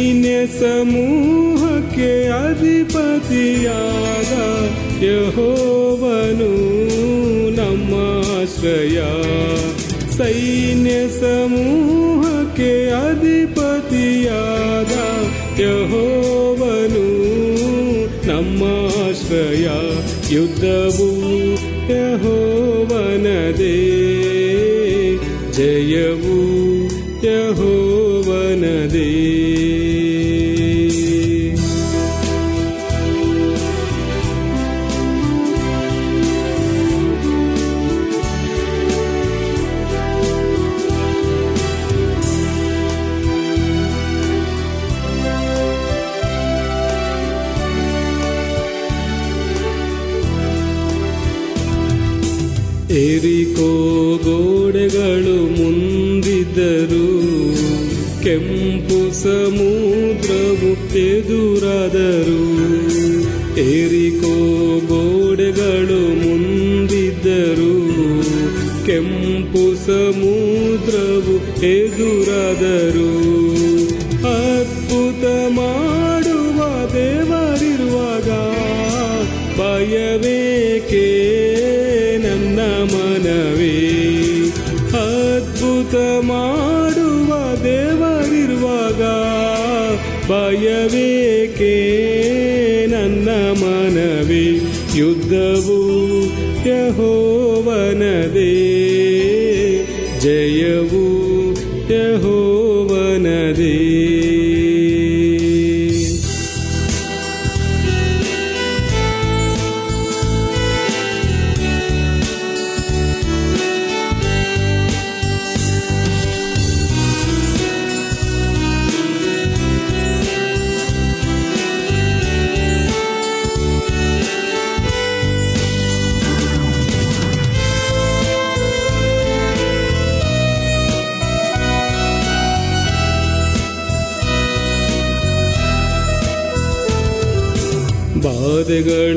ಸೈನ್ಯ ಸಮೂಹಕ್ಕೆ ಅಧಿಪತಿಯಾದ ಯಹೋವನು ನಮ್ಮ ಆಶ್ರಯ ಸೈನ್ಯ ಸಮೂಹಕ್ಕೆ ಅಧಿಪತಿಯಾದ ಯಹೋವನು ನಮ್ಮ ಆಶ್ರಯ ಯುದ್ಧವು ಯಹೋವನದೇ ಜಯವು ಯಹೋವನದೇ ಏರಿಕೋ ಗೋಡೆಗಳು ಮುಂದಿದ್ದರು ಕೆಂಪು ಸಮುದ್ರವು ಎದುರಾದರು ಏರಿಕೋ ಗೋಡೆಗಳು ಮುಂದಿದ್ದರು ಕೆಂಪು ಸಮುದ್ರವು ಎದುರಾದರು ಭಯವೇಕೆ ನನ್ನ ಮನವೇ ಯುದ್ಧವು ಯಹೋವನದೇ ಜಯವು ಯಹೋವನದೇ bigger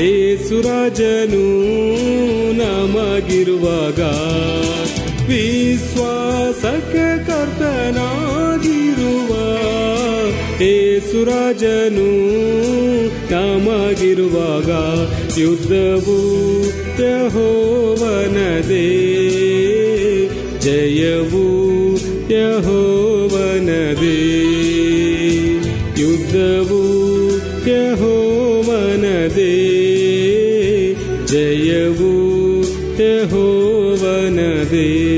ಏಸುರಾಜನು ನಮಗಿರುವಾಗ ವಿಶ್ವಾಸಕ್ಕೆ ಕರ್ತನಾಗಿರುವ ಏಸುರಾಜನು ನಮಗಿರುವಾಗ ಯುದ್ಧವು ಯಹೋವನದೇ ಜಯವು ಯಹೋವನದೇ ಯುದ್ಧವು ಯಹೋವನದೇ वनी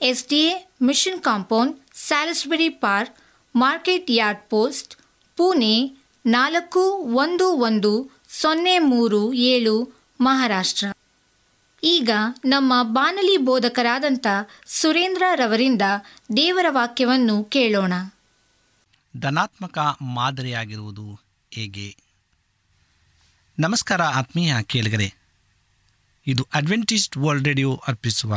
S D A mission compound, Salisbury park, market yard post, Pune ನಾಲ್ಕು ಒಂದು ಒಂದು ಸೊನ್ನೆ ಮೂರು ಏಳು ಮಹಾರಾಷ್ಟ್ರ. ಈಗ ನಮ್ಮ ಬಾನಲಿ ಬೋಧಕರಾದಂಥ ಸುರೇಂದ್ರ ರವರಿಂದ ದೇವರ ವಾಕ್ಯವನ್ನು ಕೇಳೋಣ. ಧನಾತ್ಮಕ ಮಾದರಿಯಾಗಿರುವುದು ಹೇಗೆ? ನಮಸ್ಕಾರ ಆತ್ಮೀಯ ಕೇಳಿಗರೆ. ಇದು ಅಡ್ವೆಂಟಿಸ್ಟ್ ವರ್ಲ್ಡ್ ರೇಡಿಯೋ ಅರ್ಪಿಸುವ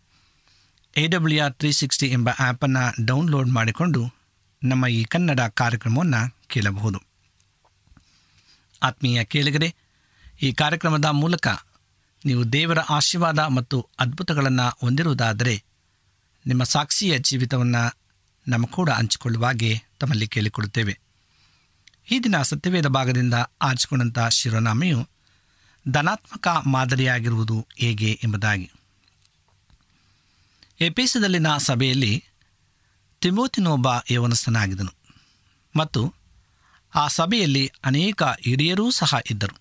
A W R three sixty ಎಂಬ ಆ್ಯಪನ್ನು ಡೌನ್ಲೋಡ್ ಮಾಡಿಕೊಂಡು ನಮ್ಮ ಈ ಕನ್ನಡ ಕಾರ್ಯಕ್ರಮವನ್ನು ಕೇಳಬಹುದು. ಆತ್ಮೀಯ ಕೇಳಿಗರೆ, ಈ ಕಾರ್ಯಕ್ರಮದ ಮೂಲಕ ನೀವು ದೇವರ ಆಶೀರ್ವಾದ ಮತ್ತು ಅದ್ಭುತಗಳನ್ನು ಹೊಂದಿರುವುದಾದರೆ ನಿಮ್ಮ ಸಾಕ್ಷಿಯ ಜೀವಿತವನ್ನು ನಮ್ಮ ಕೂಡ ಹಂಚಿಕೊಳ್ಳುವಾಗೆ ತಮ್ಮಲ್ಲಿ ಕೇಳಿಕೊಡುತ್ತೇವೆ ಈ ದಿನ ಸತ್ಯವೇದ ಭಾಗದಿಂದ ಆರಿಸಿಕೊಂಡಂಥ ಶಿರೋನಾಮೆಯು ಧನಾತ್ಮಕ ಮಾದರಿಯಾಗಿರುವುದು ಹೇಗೆ ಎಂಬುದಾಗಿ. ಎಪೇಸದಲ್ಲಿನ ಸಭೆಯಲ್ಲಿ ತಿಮೋತಿನೊಬ್ಬ ಯವನಸ್ಥನಾಗಿದ್ದನು. ಮತ್ತು ಆ ಸಭೆಯಲ್ಲಿ ಅನೇಕ ಹಿರಿಯರೂ ಸಹ ಇದ್ದರು.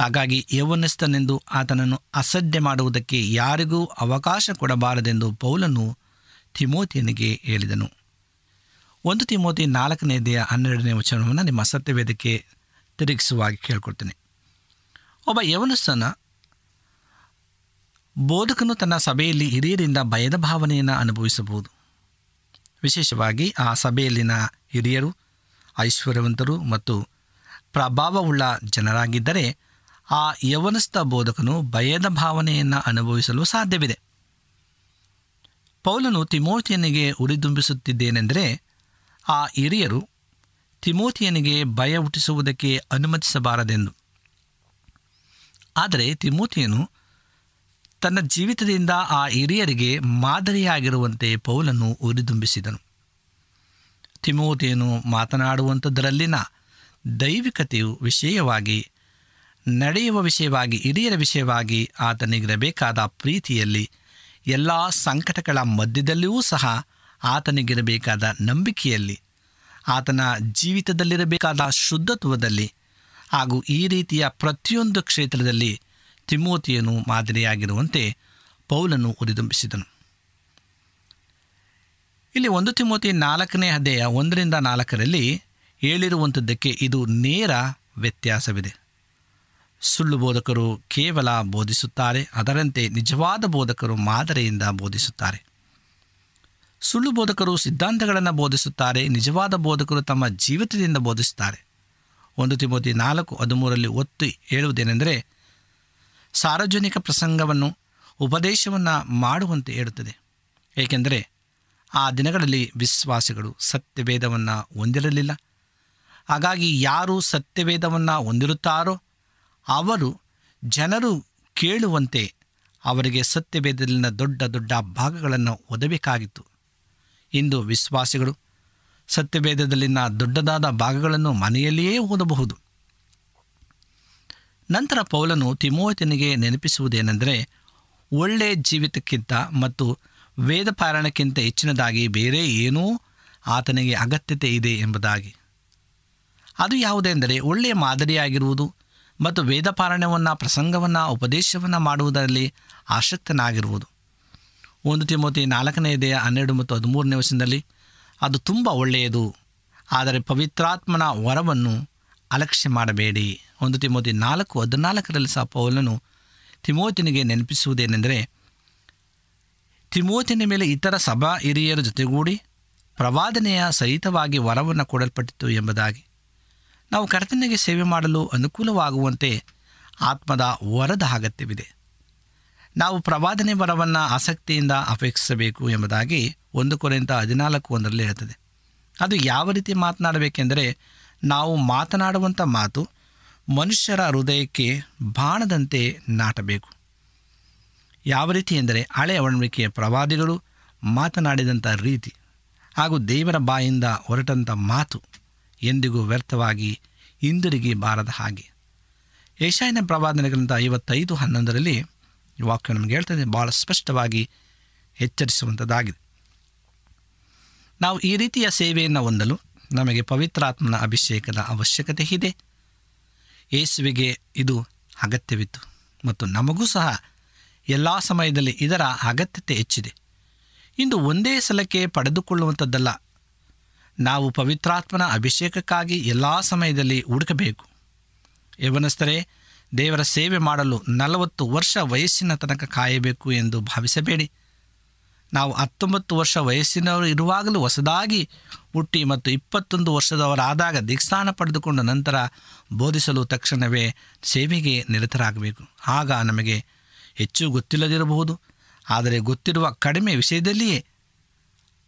ಹಾಗಾಗಿ ಯವನಸ್ಥನೆಂದು ಆತನನ್ನು ಅಸಡ್ಡೆ ಮಾಡುವುದಕ್ಕೆ ಯಾರಿಗೂ ಅವಕಾಶ ಕೊಡಬಾರದೆಂದು ಪೌಲನು ತಿಮೋತಿಯನಿಗೆ ಹೇಳಿದನು. ಒಂದು ತಿಮೋತಿ ನಾಲ್ಕನೇ ದೇಹ ಹನ್ನೆರಡನೇ ವಚನವನ್ನು ನಿಮ್ಮ ಸತ್ಯವೇದಕ್ಕೆ ತಿರುಗಿಸುವಾಗಿ ಕೇಳ್ಕೊಡ್ತೇನೆ ಒಬ್ಬ ಯವನಸ್ಥನ ಬೋಧಕನು ತನ್ನ ಸಭೆಯಲ್ಲಿ ಹಿರಿಯರಿಂದ ಭಯದ ಭಾವನೆಯನ್ನು ಅನುಭವಿಸಬಹುದು. ವಿಶೇಷವಾಗಿ ಆ ಸಭೆಯಲ್ಲಿನ ಹಿರಿಯರು, ಐಶ್ವರ್ಯವಂತರು ಮತ್ತು ಪ್ರಭಾವವುಳ್ಳ ಜನರಾಗಿದ್ದರೆ ಆ ಯವನಸ್ಥ ಬೋಧಕನು ಭಯದ ಭಾವನೆಯನ್ನು ಅನುಭವಿಸಲು ಸಾಧ್ಯವಿದೆ. ಪೌಲನು ತಿಮೋತಿಯನಿಗೆ ಉರಿದುಂಬಿಸುತ್ತಿದ್ದೇನೆಂದರೆ ಆ ಹಿರಿಯರು ತಿಮೋತಿಯನಿಗೆ ಭಯ ಹುಟ್ಟಿಸುವುದಕ್ಕೆ ಅನುಮತಿಸಬಾರದೆಂದು. ಆದರೆ ತಿಮೋತಿಯನು ತನ್ನ ಜೀವಿತದಿಂದ ಆ ಹಿರಿಯರಿಗೆ ಮಾದರಿಯಾಗಿರುವಂತೆ ಪೌಲನ್ನು ಉರಿದುಂಬಿಸಿದನು. ತಿಮೋತಿಯನ್ನು ಮಾತನಾಡುವಂಥದ್ದರಲ್ಲಿನ ದೈವಿಕತೆಯು ವಿಷಯವಾಗಿ, ನಡೆಯುವ ವಿಷಯವಾಗಿ, ಹಿರಿಯರ ವಿಷಯವಾಗಿ ಆತನಿಗಿರಬೇಕಾದ ಪ್ರೀತಿಯಲ್ಲಿ, ಎಲ್ಲ ಸಂಕಟಗಳ ಮಧ್ಯದಲ್ಲಿಯೂ ಸಹ ಆತನಿಗಿರಬೇಕಾದ ನಂಬಿಕೆಯಲ್ಲಿ, ಆತನ ಜೀವಿತದಲ್ಲಿರಬೇಕಾದ ಶುದ್ಧತ್ವದಲ್ಲಿ ಹಾಗೂ ಈ ರೀತಿಯ ಪ್ರತಿಯೊಂದು ಕ್ಷೇತ್ರದಲ್ಲಿ ತಿಮೋತಿಯನು ಮಾದರಿಯಾಗಿರುವಂತೆ ಪೌಲನ್ನು ಉರಿದುಂಬಿಸಿದನು. ಇಲ್ಲಿ ಒಂದು ತಿಮೋತಿ ನಾಲ್ಕನೇ ಅಧ್ಯಾಯ ಒಂದರಿಂದ ನಾಲ್ಕರಲ್ಲಿ ಹೇಳಿರುವಂಥದ್ದಕ್ಕೆ ಇದು ನೇರ ವ್ಯತ್ಯಾಸವಿದೆ. ಸುಳ್ಳು ಬೋಧಕರು ಕೇವಲ ಬೋಧಿಸುತ್ತಾರೆ, ಅದರಂತೆ ನಿಜವಾದ ಬೋಧಕರು ಮಾದರಿಯಿಂದ ಬೋಧಿಸುತ್ತಾರೆ. ಸುಳ್ಳು ಬೋಧಕರು ಸಿದ್ಧಾಂತಗಳನ್ನು ಬೋಧಿಸುತ್ತಾರೆ, ನಿಜವಾದ ಬೋಧಕರು ತಮ್ಮ ಜೀವಿತದಿಂದ ಬೋಧಿಸುತ್ತಾರೆ. ಒಂದು ತಿಮೋತಿ ನಾಲ್ಕು ಹದಿಮೂರರಲ್ಲಿ ಒತ್ತು ಹೇಳುವುದೇನೆಂದರೆ ಸಾರ್ವಜನಿಕ ಪ್ರಸಂಗವನ್ನು, ಉಪದೇಶವನ್ನು ಮಾಡುವಂತೆ ಹೇಳುತ್ತದೆ. ಏಕೆಂದರೆ ಆ ದಿನಗಳಲ್ಲಿ ವಿಶ್ವಾಸಿಗಳು ಸತ್ಯವೇದವನ್ನು ಹೊಂದಿರಲಿಲ್ಲ. ಹಾಗಾಗಿ ಯಾರು ಸತ್ಯವೇದವನ್ನು ಹೊಂದಿರುತ್ತಾರೋ ಅವರು ಜನರು ಕೇಳುವಂತೆ ಅವರಿಗೆ ಸತ್ಯವೇದದಲ್ಲಿನ ದೊಡ್ಡ ದೊಡ್ಡ ಭಾಗಗಳನ್ನು ಓದಬೇಕಾಗಿತ್ತು. ಇಂದು ವಿಶ್ವಾಸಿಗಳು ಸತ್ಯವೇದದಲ್ಲಿನ ದೊಡ್ಡದಾದ ಭಾಗಗಳನ್ನು ಮನೆಯಲ್ಲಿಯೇ ಓದಬಹುದು. ನಂತರ ಪೌಲನು ತಿಮೋತಿನಿಗೆ ನೆನಪಿಸುವುದೇನೆಂದರೆ ಒಳ್ಳೆಯ ಜೀವಿತಕ್ಕಿಂತ ಮತ್ತು ವೇದ ಪಾರಾಯಣಕ್ಕಿಂತ ಹೆಚ್ಚಿನದಾಗಿ ಬೇರೆ ಏನೂ ಆತನಿಗೆ ಅಗತ್ಯತೆ ಇದೆ ಎಂಬುದಾಗಿ. ಅದು ಯಾವುದೆಂದರೆ ಒಳ್ಳೆಯ ಮಾದರಿಯಾಗಿರುವುದು ಮತ್ತು ವೇದ ಪಾರಾಯಣವನ್ನು ಪ್ರಸಂಗವನ್ನು, ಉಪದೇಶವನ್ನು ಮಾಡುವುದರಲ್ಲಿ ಆಸಕ್ತನಾಗಿರುವುದು. ಒಂದು ತಿಮೋತಿ ನಾಲ್ಕನೆಯದೆಯ ಹನ್ನೆರಡು ಮತ್ತು ಹದಿಮೂರನೇ ವರ್ಷದಲ್ಲಿ ಅದು ತುಂಬ ಒಳ್ಳೆಯದು, ಆದರೆ ಪವಿತ್ರಾತ್ಮನ ವರವನ್ನು ಅಲಕ್ಷ್ಯ ಮಾಡಬೇಡಿ. ಒಂದು ತಿಮೋತಿ ನಾಲ್ಕು, ಹದಿನಾಲ್ಕರಲ್ಲಿ ಸಹ ಪೌಲನು ತಿಮೋತಿನಿಗೆ ನೆನಪಿಸುವುದೇನೆಂದರೆ, ತಿಮೋತಿನ ಮೇಲೆ ಇತರ ಸಭಾ ಹಿರಿಯರ ಜೊತೆಗೂಡಿ ಪ್ರವಾದನೆಯ ಸಹಿತವಾಗಿ ವರವನ್ನು ಕೊಡಲ್ಪಟ್ಟಿತು ಎಂಬುದಾಗಿ. ನಾವು ಕರ್ತನಿಗೆ ಸೇವೆ ಮಾಡಲು ಅನುಕೂಲವಾಗುವಂತೆ ಆತ್ಮದ ವರದ ಅಗತ್ಯವಿದೆ. ನಾವು ಪ್ರವಾದನೆ ವರವನ್ನು ಆಸಕ್ತಿಯಿಂದ ಅಪೇಕ್ಷಿಸಬೇಕು ಎಂಬುದಾಗಿ ಒಂದು ಕೊರೆಂತ ಹದಿನಾಲ್ಕು ಒಂದರಲ್ಲಿ ಇರುತ್ತದೆ ಅದು ಯಾವ ರೀತಿ ಮಾತನಾಡಬೇಕೆಂದರೆ, ನಾವು ಮಾತನಾಡುವಂಥ ಮಾತು ಮನುಷ್ಯರ ಹೃದಯಕ್ಕೆ ಬಾಣದಂತೆ ನಾಟಬೇಕು. ಯಾವ ರೀತಿ ಎಂದರೆ ಹಳೆ ಒಡಂಬಡಿಕೆಯ ಪ್ರವಾದಿಗಳು ಮಾತನಾಡಿದಂಥ ರೀತಿ ಹಾಗೂ ದೇವರ ಬಾಯಿಂದ ಹೊರಟಂಥ ಮಾತು ಎಂದಿಗೂ ವ್ಯರ್ಥವಾಗಿ ಹಿಂದಿರುಗಿ ಬಾರದ ಹಾಗೆ. ಏಷಾಯನ ಪ್ರವಾದನೆ ಗ್ರಂಥ ಐವತ್ತೈದು ಹನ್ನೊಂದರಲ್ಲಿ ವಾಕ್ಯ ನಮಗೆ ಹೇಳ್ತದೆ ಭಾಳ ಸ್ಪಷ್ಟವಾಗಿ ಎಚ್ಚರಿಸುವಂಥದ್ದಾಗಿದೆ. ನಾವು ಈ ರೀತಿಯ ಸೇವೆಯನ್ನು ಹೊಂದಲು ನಮಗೆ ಪವಿತ್ರಾತ್ಮನ ಅಭಿಷೇಕದ ಅವಶ್ಯಕತೆ ಇದೆ. ಯೇಸುವಿಗೆ ಇದು ಅಗತ್ಯವಿತ್ತು. ಮತ್ತು ನಮಗೂ ಸಹ ಎಲ್ಲ ಸಮಯದಲ್ಲಿ ಇದರ ಅಗತ್ಯತೆ ಹೆಚ್ಚಿದೆ. ಇಂದು ಒಂದೇ ಸಲಕ್ಕೆ ಪಡೆದುಕೊಳ್ಳುವಂಥದ್ದಲ್ಲ. ನಾವು ಪವಿತ್ರಾತ್ಮನ ಅಭಿಷೇಕಕ್ಕಾಗಿ ಎಲ್ಲ ಸಮಯದಲ್ಲಿ ಹುಡುಕಬೇಕು. ಯವನಸ್ಥರೇ, ದೇವರ ಸೇವೆ ಮಾಡಲು ನಲವತ್ತು ವರ್ಷ ವಯಸ್ಸಿನ ತನಕ ಕಾಯಬೇಕು ಎಂದು ಭಾವಿಸಬೇಡಿ. ನಾವು ಹತ್ತೊಂಬತ್ತು ವರ್ಷ ವಯಸ್ಸಿನವರು ಇರುವಾಗಲೂ ಹೊಸದಾಗಿ ಹುಟ್ಟಿ ಮತ್ತು ಇಪ್ಪತ್ತೊಂದು ವರ್ಷದವರಾದಾಗ ದಿಕ್ಸ್ಥಾನ ಪಡೆದುಕೊಂಡ ನಂತರ ಬೋಧಿಸಲು ತಕ್ಷಣವೇ ಸೇವೆಗೆ ನಿರತರಾಗಬೇಕು. ಆಗ ನಮಗೆ ಹೆಚ್ಚು ಗೊತ್ತಿಲ್ಲದಿರಬಹುದು. ಆದರೆ ಗೊತ್ತಿರುವ ಕಡಿಮೆ ವಿಷಯದಲ್ಲಿಯೇ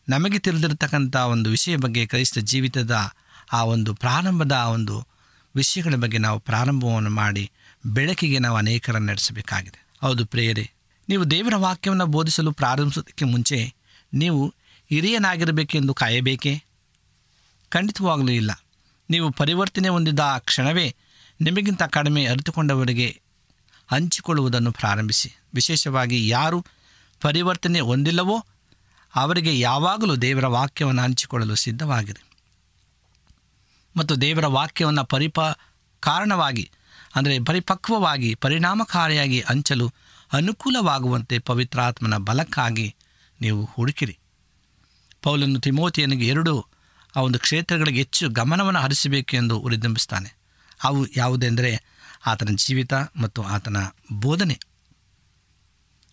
ನಮಗೆ ತಿಳಿದಿರತಕ್ಕಂಥ ಒಂದು ವಿಷಯ ಬಗ್ಗೆ ಕ್ರೈಸ್ತ ಜೀವಿತದ ಆ ಒಂದು ಪ್ರಾರಂಭದ ಆ ಒಂದು ವಿಷಯಗಳ ಬಗ್ಗೆ ನಾವು ಪ್ರಾರಂಭವನ್ನು ಮಾಡಿ ಬೆಳಕಿಗೆ ನಾವು ಅನೇಕರನ್ನು ನಡೆಸಬೇಕಾಗಿದೆ. ಹೌದು ಪ್ರೇಯರೇ ನೀವು ದೇವರ ವಾಕ್ಯವನ್ನು ಬೋಧಿಸಲು ಪ್ರಾರಂಭಿಸೋದಕ್ಕೆ ಮುಂಚೆ ನೀವು ಹಿರಿಯನಾಗಿರಬೇಕೆಂದು ಕಾಯಬೇಕೇ? ಖಂಡಿತವಾಗಲೂ ಇಲ್ಲ. ನೀವು ಪರಿವರ್ತನೆ ಹೊಂದಿದ ಆ ಕ್ಷಣವೇ ನಿಮಗಿಂತ ಕಡಿಮೆ ಅರಿತುಕೊಂಡವರಿಗೆ ಹಂಚಿಕೊಳ್ಳುವುದನ್ನು ಪ್ರಾರಂಭಿಸಿ. ವಿಶೇಷವಾಗಿ ಯಾರು ಪರಿವರ್ತನೆ ಹೊಂದಿಲ್ಲವೋ ಅವರಿಗೆ ಯಾವಾಗಲೂ ದೇವರ ವಾಕ್ಯವನ್ನು ಹಂಚಿಕೊಳ್ಳಲು ಸಿದ್ಧವಾಗಿದೆ ಮತ್ತು ದೇವರ ವಾಕ್ಯವನ್ನು ಪರಿಪ, ಕಾರಣವಾಗಿ, ಅಂದರೆ ಪರಿಪಕ್ವವಾಗಿ, ಪರಿಣಾಮಕಾರಿಯಾಗಿ ಹಂಚಲು ಅನುಕೂಲವಾಗುವಂತೆ ಪವಿತ್ರಾತ್ಮನ ಬಲಕ್ಕಾಗಿ ನೀವು ಹುಡುಕಿರಿ. ಪೌಲನ್ನು ತಿಮೋತಿಯನಿಗೆ ಎರಡು, ಆ ಒಂದು ಕ್ಷೇತ್ರಗಳಿಗೆ ಹೆಚ್ಚು ಗಮನವನ್ನು ಹರಿಸಬೇಕೆಂದು ಉರಿದಂಬಿಸ್ತಾನೆ. ಅವು ಯಾವುದೆಂದರೆ ಆತನ ಜೀವಿತ ಮತ್ತು ಆತನ ಬೋಧನೆ.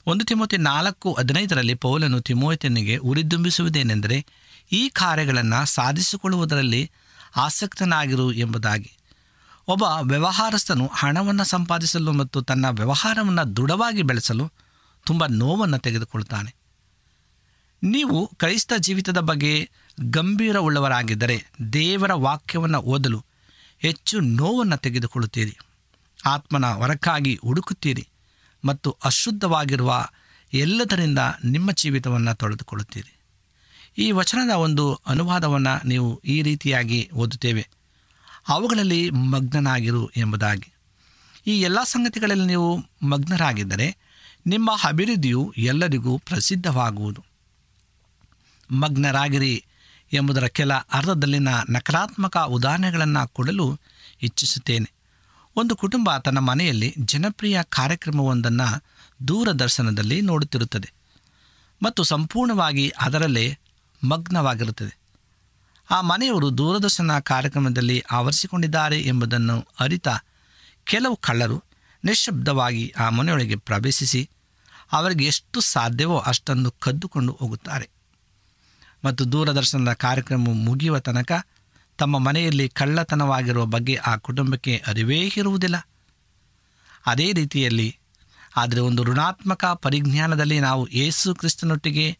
ಒಂದು ತಿಮೋತಿ ನಾಲ್ಕು ಹದಿನೈದರಲ್ಲಿ ಪೌಲನು ತಿಮೋತಿಯನಿಗೆ ಉರಿದುಂಬಿಸುವುದೇನೆಂದರೆ ಈ ಕಾರ್ಯಗಳನ್ನು ಸಾಧಿಸಿಕೊಳ್ಳುವುದರಲ್ಲಿ ಆಸಕ್ತನಾಗಿರು ಎಂಬುದಾಗಿ. ಒಬ್ಬ ವ್ಯವಹಾರಸ್ಥನು ಹಣವನ್ನು ಸಂಪಾದಿಸಲು ಮತ್ತು ತನ್ನ ವ್ಯವಹಾರವನ್ನು ದೃಢವಾಗಿ ಬೆಳೆಸಲು ತುಂಬ ನೋವನ್ನು ತೆಗೆದುಕೊಳ್ಳುತ್ತಾನೆ ನೀವು ಕ್ರೈಸ್ತ ಜೀವಿತದ ಬಗ್ಗೆ ಗಂಭೀರವುಳ್ಳವರಾಗಿದ್ದರೆ ದೇವರ ವಾಕ್ಯವನ್ನು ಓದಲು ಹೆಚ್ಚು ನೋವನ್ನು ತೆಗೆದುಕೊಳ್ಳುತ್ತೀರಿ. ಆತ್ಮನ ಹೊರಕ್ಕಾಗಿ ಹುಡುಕುತ್ತೀರಿ ಮತ್ತು ಅಶುದ್ಧವಾಗಿರುವ ಎಲ್ಲದರಿಂದ ನಿಮ್ಮ ಜೀವಿತವನ್ನು ತೊಳೆದುಕೊಳ್ಳುತ್ತೀರಿ. ಈ ವಚನದ ಒಂದು ಅನುವಾದವನ್ನು ನೀವು ಈ ರೀತಿಯಾಗಿ ಓದುತ್ತೇವೆ. ಅವುಗಳಲ್ಲಿ ಮಗ್ನನಾಗಿರು ಎಂಬುದಾಗಿ. ಈ ಎಲ್ಲ ಸಂಗತಿಗಳಲ್ಲಿ ನೀವು ಮಗ್ನರಾಗಿದ್ದರೆ ನಿಮ್ಮ ಅಭಿವೃದ್ಧಿಯು ಎಲ್ಲರಿಗೂ ಪ್ರಸಿದ್ಧವಾಗುವುದು. ಮಗ್ನರಾಗಿರಿ ಎಂಬುದರ ಕೆಲ ಅರ್ಧದಲ್ಲಿನ ನಕಾರಾತ್ಮಕ ಉದಾಹರಣೆಗಳನ್ನು ಕೊಡಲು ಇಚ್ಛಿಸುತ್ತೇನೆ. ಒಂದು ಕುಟುಂಬ ತನ್ನ ಮನೆಯಲ್ಲಿ ಜನಪ್ರಿಯ ಕಾರ್ಯಕ್ರಮವೊಂದನ್ನು ದೂರದರ್ಶನದಲ್ಲಿ ನೋಡುತ್ತಿರುತ್ತದೆ. ಮತ್ತು ಸಂಪೂರ್ಣವಾಗಿ ಅದರಲ್ಲೇ ಮಗ್ನವಾಗಿರುತ್ತದೆ. ಆ ಮನೆಯವರು ದೂರದರ್ಶನ ಕಾರ್ಯಕ್ರಮದಲ್ಲಿ ಆವರಿಸಿಕೊಂಡಿದ್ದಾರೆ ಎಂಬುದನ್ನು ಅರಿತ ಕೆಲವು ಕಳ್ಳರು ನಿಶ್ಶಬ್ದವಾಗಿ ಆ ಮನೆಯೊಳಗೆ ಪ್ರವೇಶಿಸಿ ಅವರಿಗೆ ಎಷ್ಟು ಸಾಧ್ಯವೋ ಅಷ್ಟನ್ನು ಕದ್ದುಕೊಂಡು ಹೋಗುತ್ತಾರೆ. ಮತ್ತು ದೂರದರ್ಶನದ ಕಾರ್ಯಕ್ರಮ ಮುಗಿಯುವ ತನಕ ತಮ್ಮ ಮನೆಯಲ್ಲಿ ಕಳ್ಳತನವಾಗಿರುವ ಬಗ್ಗೆ ಆ ಕುಟುಂಬಕ್ಕೆ ಅರಿವೇ ಇರುವುದಿಲ್ಲ. ಅದೇ ರೀತಿಯಲ್ಲಿ ಆದರೆ ಒಂದು ಋಣಾತ್ಮಕ ಪರಿಜ್ಞಾನದಲ್ಲಿ ನಾವು ಯೇಸು ಕ್ರಿಸ್ತನೊಟ್ಟಿಗೆ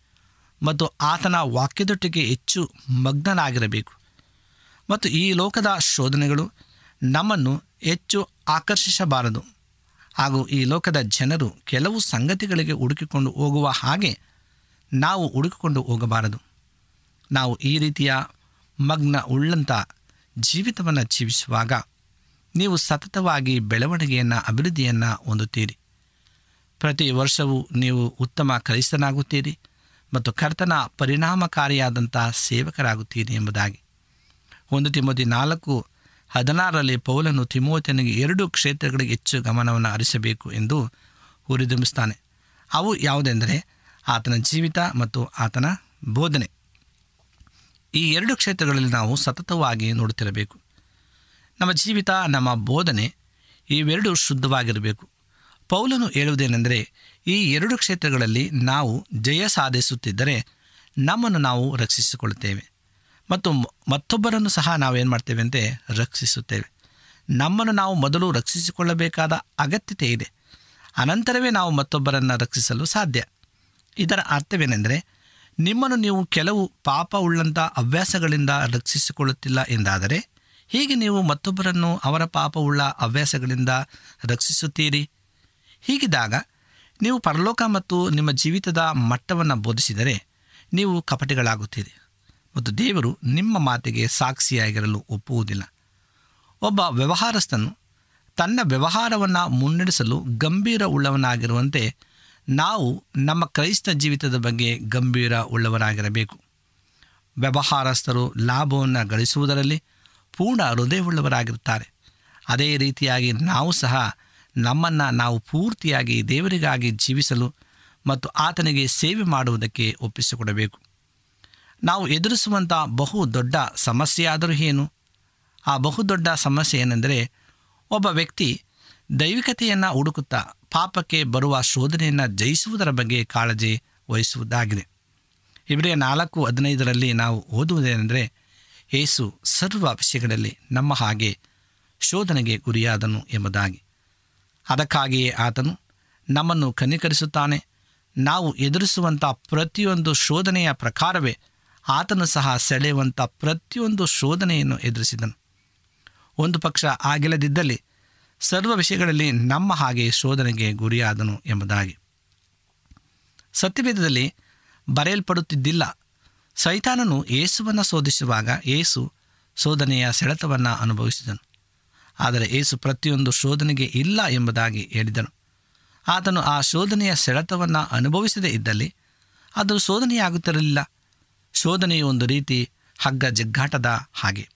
ಮತ್ತು ಆತನ ವಾಕ್ಯದೊಟ್ಟಿಗೆ ಹೆಚ್ಚು ಮಗ್ನನಾಗಿರಬೇಕು. ಮತ್ತು ಈ ಲೋಕದ ಶೋಧನೆಗಳು ನಮ್ಮನ್ನು ಹೆಚ್ಚು ಆಕರ್ಷಿಸಬಾರದು. ಹಾಗೂ ಈ ಲೋಕದ ಜನರು ಕೆಲವು ಸಂಗತಿಗಳಿಗೆ ಹುಡುಕಿಕೊಂಡು ಹೋಗುವ ಹಾಗೆ ನಾವು ಹುಡುಕಿಕೊಂಡು ಹೋಗಬಾರದು. ನಾವು ಈ ರೀತಿಯ ಮಗ್ನ ಉಳ್ಳಂಥ ಜೀವಿತವನ್ನು ಜೀವಿಸುವಾಗ ನೀವು ಸತತವಾಗಿ ಬೆಳವಣಿಗೆಯನ್ನು, ಅಭಿವೃದ್ಧಿಯನ್ನು ಹೊಂದುತ್ತೀರಿ. ಪ್ರತಿ ವರ್ಷವೂ ನೀವು ಉತ್ತಮ ಕ್ರೈಸ್ತನಾಗುತ್ತೀರಿ. ಮತ್ತು ಕರ್ತನ ಪರಿಣಾಮಕಾರಿಯಾದಂಥ ಸೇವಕರಾಗುತ್ತೀರಿ ಎಂಬುದಾಗಿ. ಒಂದು ತಿಮೋತಿ ನಾಲ್ಕು, ಹದಿನಾರರಲ್ಲಿ ಪೌಲನು ತಿಮೋತಿಯನಿಗೆ ಎರಡು ಕ್ಷೇತ್ರಗಳಿಗೆ ಹೆಚ್ಚು ಗಮನವನ್ನು ಹರಿಸಬೇಕು ಎಂದು ಹುರಿದುಂಬಿಸ್ತಾನೆ. ಅವು ಯಾವುದೆಂದರೆ ಆತನ ಜೀವಿತ ಮತ್ತು ಆತನ ಬೋಧನೆ. ಈ ಎರಡು ಕ್ಷೇತ್ರಗಳಲ್ಲಿ ನಾವು ಸತತವಾಗಿ ನೋಡುತ್ತಿರಬೇಕು. ನಮ್ಮ ಜೀವಿತ, ನಮ್ಮ ಬೋಧನೆ ಇವೆರಡು ಶುದ್ಧವಾಗಿರಬೇಕು. ಪೌಲನು ಹೇಳುವುದೇನೆಂದರೆ ಈ ಎರಡು ಕ್ಷೇತ್ರಗಳಲ್ಲಿ ನಾವು ಜಯ ಸಾಧಿಸುತ್ತಿದ್ದರೆ ನಮ್ಮನ್ನು ನಾವು ರಕ್ಷಿಸಿಕೊಳ್ಳುತ್ತೇವೆ. ಮತ್ತು ಮತ್ತೊಬ್ಬರನ್ನು ಸಹ ನಾವೇನು ಮಾಡ್ತೇವೆ ಅಂತೆ? ರಕ್ಷಿಸುತ್ತೇವೆ. ನಮ್ಮನ್ನು ನಾವು ಮೊದಲು ರಕ್ಷಿಸಿಕೊಳ್ಳಬೇಕಾದ ಅಗತ್ಯತೆ ಇದೆ. ಅನಂತರವೇ ನಾವು ಮತ್ತೊಬ್ಬರನ್ನು ರಕ್ಷಿಸಲು ಸಾಧ್ಯ. ಇದರ ಅರ್ಥವೇನೆಂದರೆ, ನಿಮ್ಮನ್ನು ನೀವು ಕೆಲವು ಪಾಪ ಉಳ್ಳಂಥ ಹವ್ಯಾಸಗಳಿಂದ ರಕ್ಷಿಸಿಕೊಳ್ಳುತ್ತಿಲ್ಲ ಎಂದಾದರೆ, ಹೀಗೆ ನೀವು ಮತ್ತೊಬ್ಬರನ್ನು ಅವರ ಪಾಪವುಳ್ಳ ಹವ್ಯಾಸಗಳಿಂದ ರಕ್ಷಿಸುತ್ತೀರಿ? ಹೀಗಿದ್ದಾಗ ನೀವು ಪರಲೋಕ ಮತ್ತು ನಿಮ್ಮ ಜೀವಿತದ ಮಟ್ಟವನ್ನು ಬೋಧಿಸಿದರೆ ನೀವು ಕಪಟಿಗಳಾಗುತ್ತೀರಿ. ಮತ್ತು ದೇವರು ನಿಮ್ಮ ಮಾತಿಗೆ ಸಾಕ್ಷಿಯಾಗಿರಲು ಒಪ್ಪುವುದಿಲ್ಲ. ಒಬ್ಬ ವ್ಯವಹಾರಸ್ಥನು ತನ್ನ ವ್ಯವಹಾರವನ್ನು ಮುನ್ನಡೆಸಲು ಗಂಭೀರ ಉಳ್ಳವನಾಗಿರುವಂತೆ ನಾವು ನಮ್ಮ ಕ್ರೈಸ್ತ ಜೀವಿತದ ಬಗ್ಗೆ ಗಂಭೀರ ಉಳ್ಳವರಾಗಿರಬೇಕು ವ್ಯವಹಾರಸ್ಥರು ಲಾಭವನ್ನು ಗಳಿಸುವುದರಲ್ಲಿ ಪೂರ್ಣ ಹೃದಯವುಳ್ಳವರಾಗಿರುತ್ತಾರೆ. ಅದೇ ರೀತಿಯಾಗಿ ನಾವು ಸಹ ನಮ್ಮನ್ನು ನಾವು ಪೂರ್ತಿಯಾಗಿ ದೇವರಿಗಾಗಿ ಜೀವಿಸಲು ಮತ್ತು ಆತನಿಗೆ ಸೇವೆ ಮಾಡುವುದಕ್ಕೆ ಒಪ್ಪಿಸಿಕೊಡಬೇಕು. ನಾವು ಎದುರಿಸುವಂಥ ಬಹು ದೊಡ್ಡ ಸಮಸ್ಯೆಯಾದರೂ ಏನು? ಆ ಬಹುದೊಡ್ಡ ಸಮಸ್ಯೆ ಏನೆಂದರೆ ಒಬ್ಬ ವ್ಯಕ್ತಿ ದೈವಿಕತೆಯನ್ನು ಹುಡುಕುತ್ತಾ ಪಾಪಕ್ಕೆ ಬರುವ ಶೋಧನೆಯನ್ನು ಜಯಿಸುವುದರ ಬಗ್ಗೆ ಕಾಳಜಿ ವಹಿಸುವುದಾಗಿದೆ. ಇವರೇ ನಾಲ್ಕು ಹದಿನೈದರಲ್ಲಿ ನಾವು ಓದುವುದೇನೆಂದರೆ ಏಸು ಸರ್ವ ವಿಷಯಗಳಲ್ಲಿ ನಮ್ಮ ಹಾಗೆ ಶೋಧನೆಗೆ ಗುರಿಯಾದನು ಎಂಬುದಾಗಿ. ಅದಕ್ಕಾಗಿಯೇ ಆತನು ನಮ್ಮನ್ನು ಕನಿಕರಿಸುತ್ತಾನೆ. ನಾವು ಎದುರಿಸುವಂಥ ಪ್ರತಿಯೊಂದು ಶೋಧನೆಯ ಪ್ರಕಾರವೇ ಆತನು ಸಹ ಸೆಳೆಯುವಂಥ ಪ್ರತಿಯೊಂದು ಶೋಧನೆಯನ್ನು ಎದುರಿಸಿದನು. ಒಂದು ಪಕ್ಷ ಆಗಿಲ್ಲದಿದ್ದಲ್ಲಿ ಸರ್ವ ವಿಷಯಗಳಲ್ಲಿ ನಮ್ಮ ಹಾಗೆ ಶೋಧನೆಗೆ ಗುರಿಯಾದನು ಎಂಬುದಾಗಿ. ಸತ್ಯವೇದದಲ್ಲಿ ಬರೆಯಲ್ಪಡುತ್ತಿದ್ದಿಲ್ಲ. ಸೈತಾನನು ಏಸುವನ್ನು ಶೋಧಿಸುವಾಗ ಏಸು ಶೋಧನೆಯ ಸೆಳೆತವನ್ನು ಅನುಭವಿಸಿದನು. ಆದರೆ ಏಸು ಪ್ರತಿಯೊಂದು ಶೋಧನೆಗೆ ಇಲ್ಲ ಎಂಬುದಾಗಿ ಹೇಳಿದನು. ಆತನು ಆ ಶೋಧನೆಯ ಸೆಳೆತವನ್ನು ಅನುಭವಿಸದೇ ಇದ್ದಲ್ಲಿ ಅದು ಶೋಧನೆಯಾಗುತ್ತಿರಲಿಲ್ಲ. ಶೋಧನೆಯು ಒಂದು ರೀತಿ ಹಗ್ಗ ಜಗ್ಗಾಟದ ಹಾಗೆ.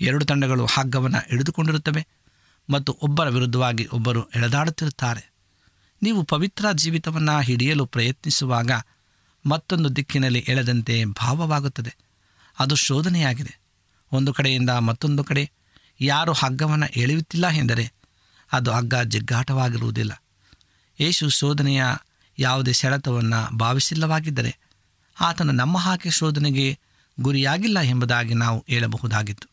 ಎರಡು ತಂಡಗಳು ಹಗ್ಗವನ್ನು ಹಿಡಿದುಕೊಂಡಿರುತ್ತವೆ ಮತ್ತು ಒಬ್ಬರ ವಿರುದ್ಧವಾಗಿ ಒಬ್ಬರು ಎಳೆದಾಡುತ್ತಿರುತ್ತಾರೆ. ನೀವು ಪವಿತ್ರ ಜೀವಿತವನ್ನು ಹಿಡಿಯಲು ಪ್ರಯತ್ನಿಸುವಾಗ ಮತ್ತೊಂದು ದಿಕ್ಕಿನಲ್ಲಿ ಎಳೆದಂತೆ ಭಾವವಾಗುತ್ತದೆ. ಅದು ಶೋಧನೆಯಾಗಿದೆ. ಒಂದು ಕಡೆಯಿಂದ ಮತ್ತೊಂದು ಕಡೆ ಯಾರು ಹಗ್ಗವನ್ನು ಎಳೆಯುತ್ತಿಲ್ಲ ಎಂದರೆ ಅದು ಹಗ್ಗ ಜಗ್ಗಾಟವಾಗಿರುವುದಿಲ್ಲ. ಯೇಸು ಶೋಧನೆಯ ಯಾವುದೇ ಸೆಳೆತವನ್ನು ಭಾವಿಸಿಲ್ಲವಾಗಿದ್ದರೆ ಆತನು ನಮ್ಮ ಹಾಗೆ ಶೋಧನೆಗೆ ಗುರಿಯಾಗಿಲ್ಲ ಎಂಬುದಾಗಿ ನಾವು ಹೇಳಬಹುದಾಗಿತ್ತು.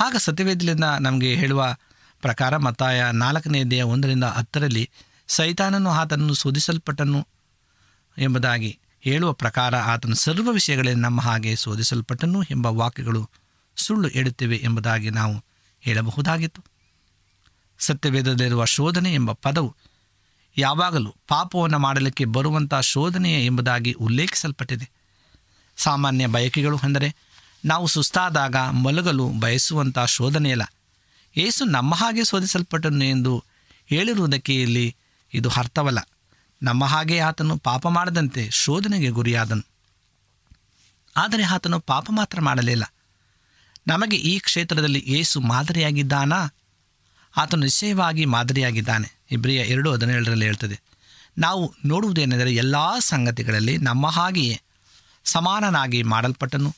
ಆಗ ಸತ್ಯವೇದಿಲಿಂದ ನಮಗೆ ಹೇಳುವ ಪ್ರಕಾರ ಮತಾಯ ನಾಲ್ಕನೇ ದೇಹ ಒಂದರಿಂದ ಹತ್ತರಲ್ಲಿ ಸೈತಾನನು ಆತನನ್ನು ಶೋಧಿಸಲ್ಪಟ್ಟನು ಎಂಬುದಾಗಿ ಹೇಳುವ ಪ್ರಕಾರ ಆತನು ಸರ್ವ ವಿಷಯಗಳಲ್ಲಿ ನಮ್ಮ ಹಾಗೆ ಶೋಧಿಸಲ್ಪಟ್ಟನು ಎಂಬ ವಾಕ್ಯಗಳು ಸುಳ್ಳು ಹೇಳುತ್ತಿವೆ ಎಂಬುದಾಗಿ ನಾವು ಹೇಳಬಹುದಾಗಿತ್ತು. ಸತ್ಯವೇದದಲ್ಲಿರುವ ಶೋಧನೆ ಎಂಬ ಪದವು ಯಾವಾಗಲೂ ಪಾಪವನ್ನು ಮಾಡಲಿಕ್ಕೆ ಬರುವಂಥ ಶೋಧನೆಯೇ ಎಂಬುದಾಗಿ ಉಲ್ಲೇಖಿಸಲ್ಪಟ್ಟಿದೆ. ಸಾಮಾನ್ಯ ಬಯಕೆಗಳು ಅಂದರೆ ನಾವು ಸುಸ್ತಾದಾಗ ಮಲಗಲು ಬಯಸುವಂಥ ಶೋಧನೆಯಲ್ಲ ಏಸು ನಮ್ಮ ಹಾಗೆ ಶೋಧಿಸಲ್ಪಟ್ಟನು ಎಂದು ಹೇಳಿರುವುದಕ್ಕೆ ಇಲ್ಲಿ ಇದು ಅರ್ಥವಲ್ಲ. ನಮ್ಮ ಹಾಗೆ ಆತನು ಪಾಪ ಮಾಡದಂತೆ ಶೋಧನೆಗೆ ಗುರಿಯಾದನು. ಆದರೆ ಆತನು ಪಾಪ ಮಾತ್ರ ಮಾಡಲಿಲ್ಲ. ನಮಗೆ ಈ ಕ್ಷೇತ್ರದಲ್ಲಿ ಏಸು ಮಾದರಿಯಾಗಿದ್ದಾನಾ? ಆತನು ನಿಶ್ಚಯವಾಗಿ ಮಾದರಿಯಾಗಿದ್ದಾನೆ. ಇಬ್ರಿಯ ಎರಡು ಹದಿನೇಳರಲ್ಲಿ ಹೇಳ್ತದೆ, ನಾವು ನೋಡುವುದೇನೆಂದರೆ ಎಲ್ಲ ಸಂಗತಿಗಳಲ್ಲಿ ನಮ್ಮ ಹಾಗೆಯೇ. ಸಮಾನನಾಗಿ ಮಾಡಲ್ಪಟ್ಟನು.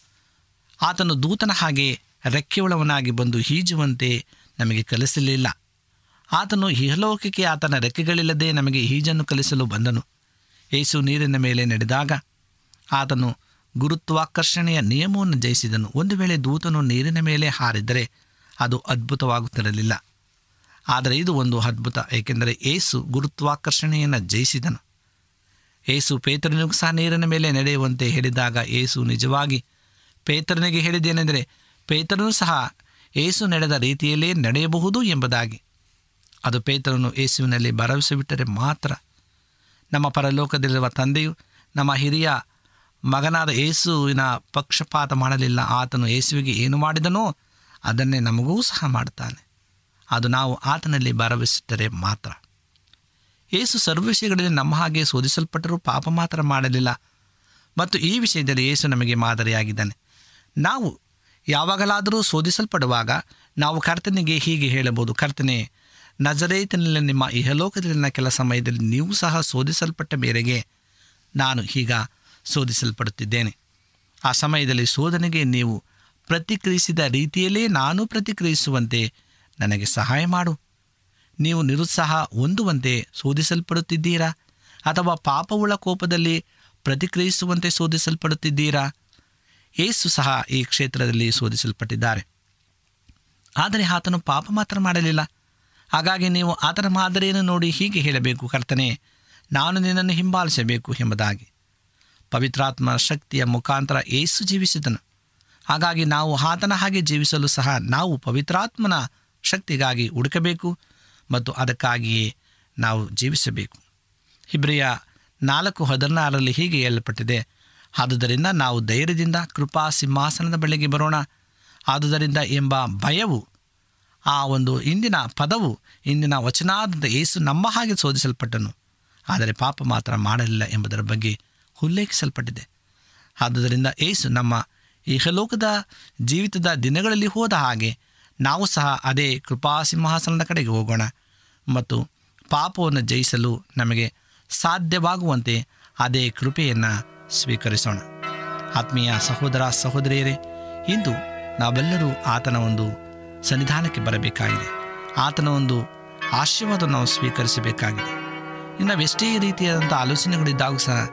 ಆತನು ದೂತನ ಹಾಗೆ ರೆಕ್ಕೆಯೊಳವನಾಗಿ ಬಂದು ಈಜುವಂತೆ ನಮಗೆ ಕಲಿಸಲಿಲ್ಲ. ಆತನು ಇಹಲೋಕಕ್ಕೆ ಆತನ ರೆಕ್ಕೆಗಳಿಲ್ಲದೆ ನಮಗೆ ಈಜನ್ನು ಕಲಿಸಲು ಬಂದನು. ಏಸು ನೀರಿನ ಮೇಲೆ ನಡೆದಾಗ ಆತನು ಗುರುತ್ವಾಕರ್ಷಣೆಯ ನಿಯಮವನ್ನು ಜಯಿಸಿದನು. ಒಂದು ವೇಳೆ ದೂತನು ನೀರಿನ ಮೇಲೆ ಹಾರಿದರೆ ಅದು ಅದ್ಭುತವಾಗುತ್ತಿರಲಿಲ್ಲ. ಆದರೆ ಇದು ಒಂದು ಅದ್ಭುತ, ಏಕೆಂದರೆ ಏಸು ಗುರುತ್ವಾಕರ್ಷಣೆಯನ್ನು ಜಯಿಸಿದನು. ಏಸು ಪೇತ್ರನಿಗೂ ಸಹ ನೀರಿನ ಮೇಲೆ ನಡೆಯುವಂತೆ ಹೇಳಿದಾಗ ಏಸು ನಿಜವಾಗಿ ಪೇತ್ರನಿಗೆ ಹೇಳಿದ್ದೇನೆಂದರೆ, ಪೇತ್ರನೂ ಸಹ ಏಸು ನಡೆದ ರೀತಿಯಲ್ಲೇ ನಡೆಯಬಹುದು ಎಂಬುದಾಗಿ. ಅದು ಪೇತ್ರನು ಏಸುವಿನಲ್ಲಿ ಭರವಸೆ ಬಿಟ್ಟರೆ ಮಾತ್ರ ನಮ್ಮ ಪರಲೋಕದಲ್ಲಿರುವ ತಂದೆಯು, ನಮ್ಮ ಹಿರಿಯ ಮಗನಾದ ಯೇಸುವಿನ ಪಕ್ಷಪಾತ ಮಾಡಲಿಲ್ಲ. ಆತನು ಯೇಸುವಿಗೆ ಏನು ಮಾಡಿದನೋ ಅದನ್ನೇ ನಮಗೂ ಸಹ ಮಾಡುತ್ತಾನೆ ಅದು ನಾವು ಆತನಲ್ಲಿ ಭಾರವಿಸಿದರೆ ಮಾತ್ರ. ಏಸು ಸರ್ವ ವಿಷಯಗಳಲ್ಲಿ ನಮ್ಮ ಹಾಗೆ ಶೋಧಿಸಲ್ಪಟ್ಟರೂ ಪಾಪ ಮಾತ್ರ ಮಾಡಲಿಲ್ಲ. ಮತ್ತು ಈ ವಿಷಯದಲ್ಲಿ ಏಸು ನಮಗೆ ಮಾದರಿಯಾಗಿದ್ದಾನೆ. ನಾವು ಯಾವಾಗಲಾದರೂ ಶೋಧಿಸಲ್ಪಡುವಾಗ ನಾವು ಕರ್ತನಿಗೆ ಹೀಗೆ ಹೇಳಬಹುದು, ಕರ್ತನೆ, ನಜರೇತಿನಲ್ಲಿ ನಿಮ್ಮ ಇಹಲೋಕದಲ್ಲಿನ ಕೆಲ ಸಮಯದಲ್ಲಿ ನೀವು ಸಹ ಶೋಧಿಸಲ್ಪಟ್ಟ ಮೇರೆಗೆ ನಾನು ಈಗ ಶೋಧಿಸಲ್ಪಡುತ್ತಿದ್ದೇನೆ. ಆ ಸಮಯದಲ್ಲಿ ಶೋಧನೆಗೆ ನೀವು ಪ್ರತಿಕ್ರಿಯಿಸಿದ ರೀತಿಯಲ್ಲೇ ನಾನು ಪ್ರತಿಕ್ರಿಯಿಸುವಂತೆ ನನಗೆ ಸಹಾಯ ಮಾಡು. ನೀವು ನಿರುತ್ಸಾಹ ಹೊಂದುವಂತೆ ಶೋಧಿಸಲ್ಪಡುತ್ತಿದ್ದೀರಾ? ಅಥವಾ ಪಾಪವುಳ ಕೋಪದಲ್ಲಿ ಪ್ರತಿಕ್ರಿಯಿಸುವಂತೆ ಶೋಧಿಸಲ್ಪಡುತ್ತಿದ್ದೀರಾ? ಏಸು ಸಹ ಈ ಕ್ಷೇತ್ರದಲ್ಲಿ ಶೋಧಿಸಲ್ಪಟ್ಟಿದ್ದಾರೆ. ಆದರೆ ಆತನು ಪಾಪ ಮಾತ್ರ ಮಾಡಲಿಲ್ಲ. ಹಾಗಾಗಿ ನೀವು ಆತನ ಮಾದರಿಯನ್ನು ನೋಡಿ ಹೀಗೆ ಹೇಳಬೇಕು, ಕರ್ತನೆ, ನಾನು ನಿನ್ನನ್ನು ಹಿಂಬಾಲಿಸಬೇಕು ಎಂಬುದಾಗಿ. ಪವಿತ್ರಾತ್ಮ ಶಕ್ತಿಯ ಮುಖಾಂತರ ಏಸು ಜೀವಿಸಿದನು. ಹಾಗಾಗಿ ನಾವು ಆತನ ಹಾಗೆ ಜೀವಿಸಲು ಸಹ ನಾವು ಪವಿತ್ರಾತ್ಮನ ಶಕ್ತಿಗಾಗಿ ಹುಡುಕಬೇಕು ಮತ್ತು ಅದಕ್ಕಾಗಿಯೇ ನಾವು ಜೀವಿಸಬೇಕು. ಹಿಬ್ರಿಯ ನಾಲ್ಕು ಹದಿನಾರರಲ್ಲಿ ಹೀಗೆ ಹೇಳಲ್ಪಟ್ಟಿದೆ. ಆದುದರಿಂದ ನಾವು ಧೈರ್ಯದಿಂದ ಕೃಪಾ ಸಿಂಹಾಸನದ ಬಳಿಗೆ ಬರೋಣ. ಆದುದರಿಂದ ಎಂಬ ಭಯವು ಆ ಒಂದು ಇಂದಿನ ಪದವು, ಇಂದಿನ ವಚನಾದಂಥ ಏಸು ನಮ್ಮ ಹಾಗೆ ಶೋಧಿಸಲ್ಪಟ್ಟನು. ಆದರೆ ಪಾಪ ಮಾತ್ರ ಮಾಡಲಿಲ್ಲ ಎಂಬುದರ ಬಗ್ಗೆ ಉಲ್ಲೇಖಿಸಲ್ಪಟ್ಟಿದೆ. ಆದುದರಿಂದ ಏಸು ನಮ್ಮ ಇಹಲೋಕದ ಜೀವಿತದ ದಿನಗಳಲ್ಲಿ ಹೋದ ಹಾಗೆ ನಾವು ಸಹ ಅದೇ ಕೃಪಾಸಿಂಹಾಸನದ ಕಡೆಗೆ ಹೋಗೋಣ ಮತ್ತು ಪಾಪವನ್ನು ಜಯಿಸಲು ನಮಗೆ ಸಾಧ್ಯವಾಗುವಂತೆ ಅದೇ ಕೃಪೆಯನ್ನು ಸ್ವೀಕರಿಸೋಣ. ಆತ್ಮೀಯ ಸಹೋದರ ಸಹೋದರಿಯರೇ, ಇಂದು ನಾವೆಲ್ಲರೂ ಆತನ ಒಂದು ಸನ್ನಿಧಾನಕ್ಕೆ ಬರಬೇಕಾಗಿದೆ. ಆತನ ಒಂದು ಆಶೀರ್ವಾದವನ್ನು ನಾವು ಸ್ವೀಕರಿಸಬೇಕಾಗಿದೆ. ಇನ್ನು ನಾವೆಷ್ಟೇ ರೀತಿಯಾದಂಥ ಆಲೋಚನೆಗಳಿದ್ದಾಗೂ ಸಹ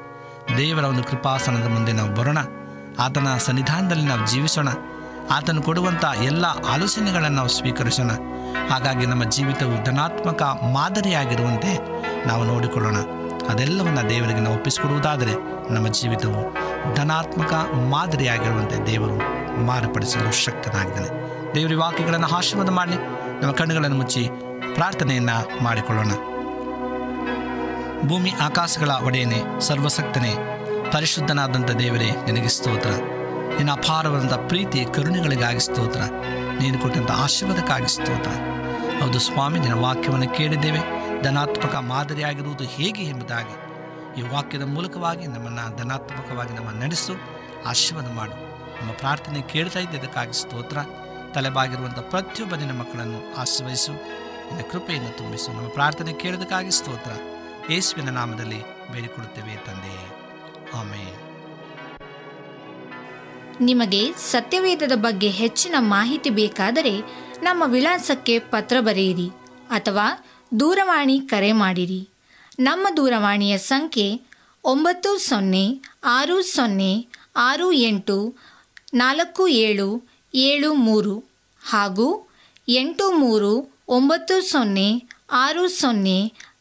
ದೇವರ ಒಂದು ಕೃಪಾಸನದ ಮುಂದೆ ನಾವು ಬರೋಣ. ಆತನ ಸನ್ನಿಧಾನದಲ್ಲಿ ನಾವು ಜೀವಿಸೋಣ. ಆತನು ಕೊಡುವಂಥ ಎಲ್ಲ ಆಲೋಚನೆಗಳನ್ನು ನಾವು ಸ್ವೀಕರಿಸೋಣ. ಹಾಗಾಗಿ ನಮ್ಮ ಜೀವಿತವು ಧನಾತ್ಮಕ ಮಾದರಿಯಾಗಿರುವಂತೆ ನಾವು ನೋಡಿಕೊಳ್ಳೋಣ. ಅದೆಲ್ಲವನ್ನು ದೇವರಿಗೆ ನಾವು ಒಪ್ಪಿಸಿಕೊಡುವುದಾದರೆ ನಮ್ಮ ಜೀವಿತವು ಧನಾತ್ಮಕ ಮಾದರಿಯಾಗಿರುವಂತೆ ದೇವರು ಮಾರ್ಪಡಿಸಲು ಶಕ್ತನಾಗಿದ್ದಾನೆ. ದೇವರ ವಾಕ್ಯಗಳನ್ನು ಆಶೀರ್ವಾದ ಮಾಡಿ, ನಮ್ಮ ಕಣ್ಣುಗಳನ್ನು ಮುಚ್ಚಿ ಪ್ರಾರ್ಥನೆಯನ್ನು ಮಾಡಿಕೊಳ್ಳೋಣ. ಭೂಮಿ ಆಕಾಶಗಳ ಒಡೆಯನೆ ಸರ್ವಸಕ್ತನೇ ಪರಿಶುದ್ಧನಾದಂಥ ದೇವರೇ, ನಿನಗೆ ಸ್ತೋತ್ರ. ನಿನ್ನ ಅಪಾರವಾದಂಥ ಪ್ರೀತಿ, ಕರುಣೆಗಳಿಗಾಗಿ ಸ್ತೋತ್ರ. ನೀನು ಕೊಟ್ಟಂಥ ಆಶೀರ್ವಾದಕ್ಕಾಗಿ ಸ್ತೋತ್ರ. ಹೌದು ಸ್ವಾಮಿ, ನಿನ್ನ ವಾಕ್ಯವನ್ನು ಕೇಳಿದ್ದೇವೆ. ಧನಾತ್ಮಕ ಮಾದರಿಯಾಗಿರುವುದು ಹೇಗೆ ಎಂಬುದಾಗಿ. ಈ ವಾಕ್ಯದ ಮೂಲಕವಾಗಿ ನಮ್ಮನ್ನು ಧನಾತ್ಮಕವಾಗಿ ನಮ್ಮನ್ನು ನಡೆಸು, ಆಶೀರ್ವಾದ ಮಾಡು. ನಮ್ಮ ಪ್ರಾರ್ಥನೆ ಕೇಳ್ತಾ ಇದ್ದಕ್ಕಾಗಿ ಸ್ತೋತ್ರ. ತಲೆಬಾಗಿರುವಂಥ ಪ್ರತಿಯೊಬ್ಬ ನಿನ್ನ ಮಕ್ಕಳನ್ನು ಆಶೀರ್ವದಿಸು. ನಿನ್ನ ಕೃಪೆಯನ್ನು ತುಂಬಿಸು. ನಮ್ಮ ಪ್ರಾರ್ಥನೆ ಕೇಳೋದಕ್ಕಾಗಿ ಸ್ತೋತ್ರ. ಯೇಸುವಿನ ನಾಮದಲ್ಲಿ ಬೇಡಿಕೊಳ್ಳುತ್ತೇವೆ ತಂದೆ. ಆಮೇಲೆ ನಿಮಗೆ ಸತ್ಯವೇದದ ಬಗ್ಗೆ ಹೆಚ್ಚಿನ ಮಾಹಿತಿ ಬೇಕಾದರೆ ನಮ್ಮ ವಿಳಾಸಕ್ಕೆ ಪತ್ರ ಬರೆಯಿರಿ ಅಥವಾ ದೂರವಾಣಿ ಕರೆ ಮಾಡಿರಿ. ನಮ್ಮ ದೂರವಾಣಿಯ ಸಂಖ್ಯೆ ಒಂಬತ್ತು ಸೊನ್ನೆ ಆರು ಸೊನ್ನೆ ಆರು ಎಂಟು ನಾಲ್ಕು ಏಳು ಏಳು ಮೂರು ಹಾಗೂ ಎಂಟು ಮೂರು ಒಂಬತ್ತು ಸೊನ್ನೆ ಆರು ಸೊನ್ನೆ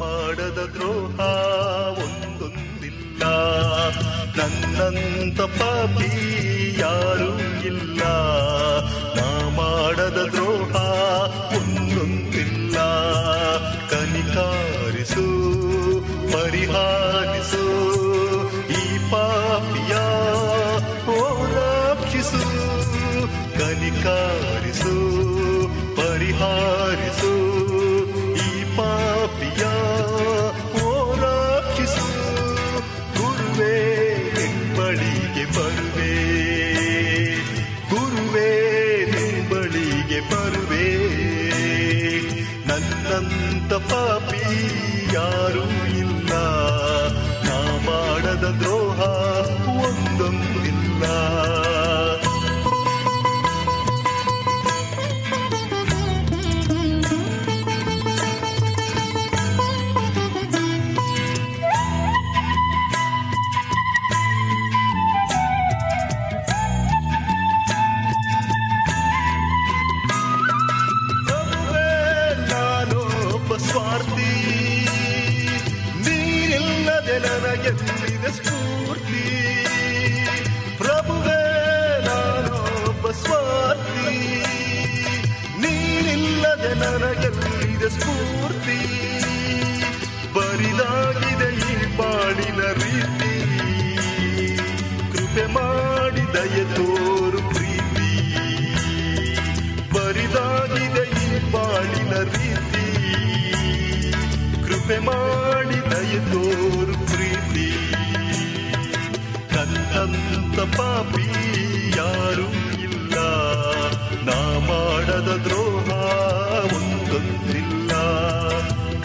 ಮಾಡದ ದ್ರೋಹ ಒಂದೊಂದಿಲ್ಲ. ನನ್ನಂತ ಪಾಪಿ ಯಾರೂ ಇಲ್ಲ. ನಾ ಮಾಡದ ದ್ರೋಹ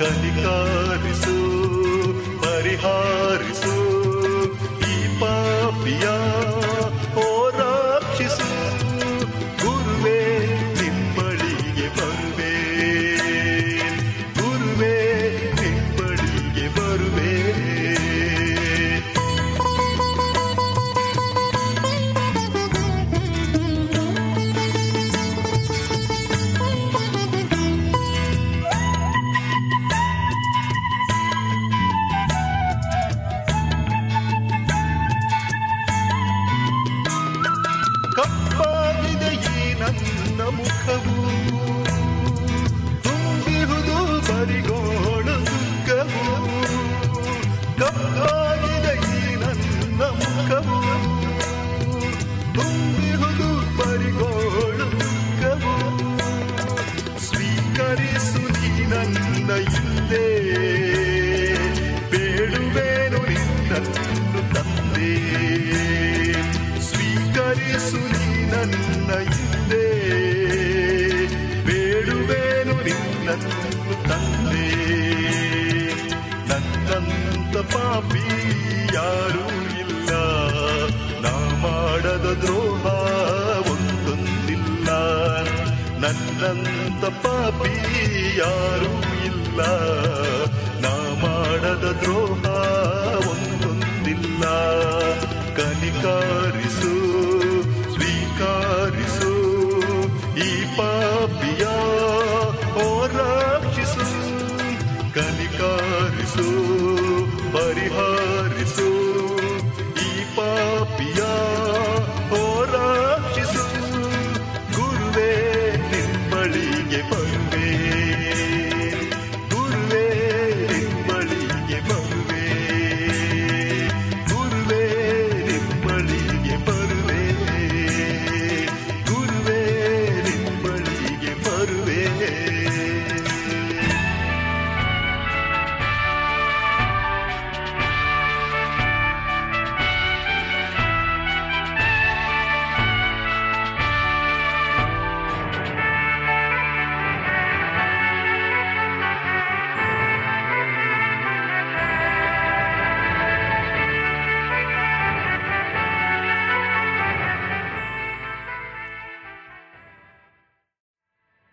Bendita. ಯಾರೂ ಇಲ್ಲ. ನಾ ಮಾಡದ ದ್ರೋಹ ಒಂದೊಂದಿಲ್ಲ. ಕನಿಕಾರಿಸು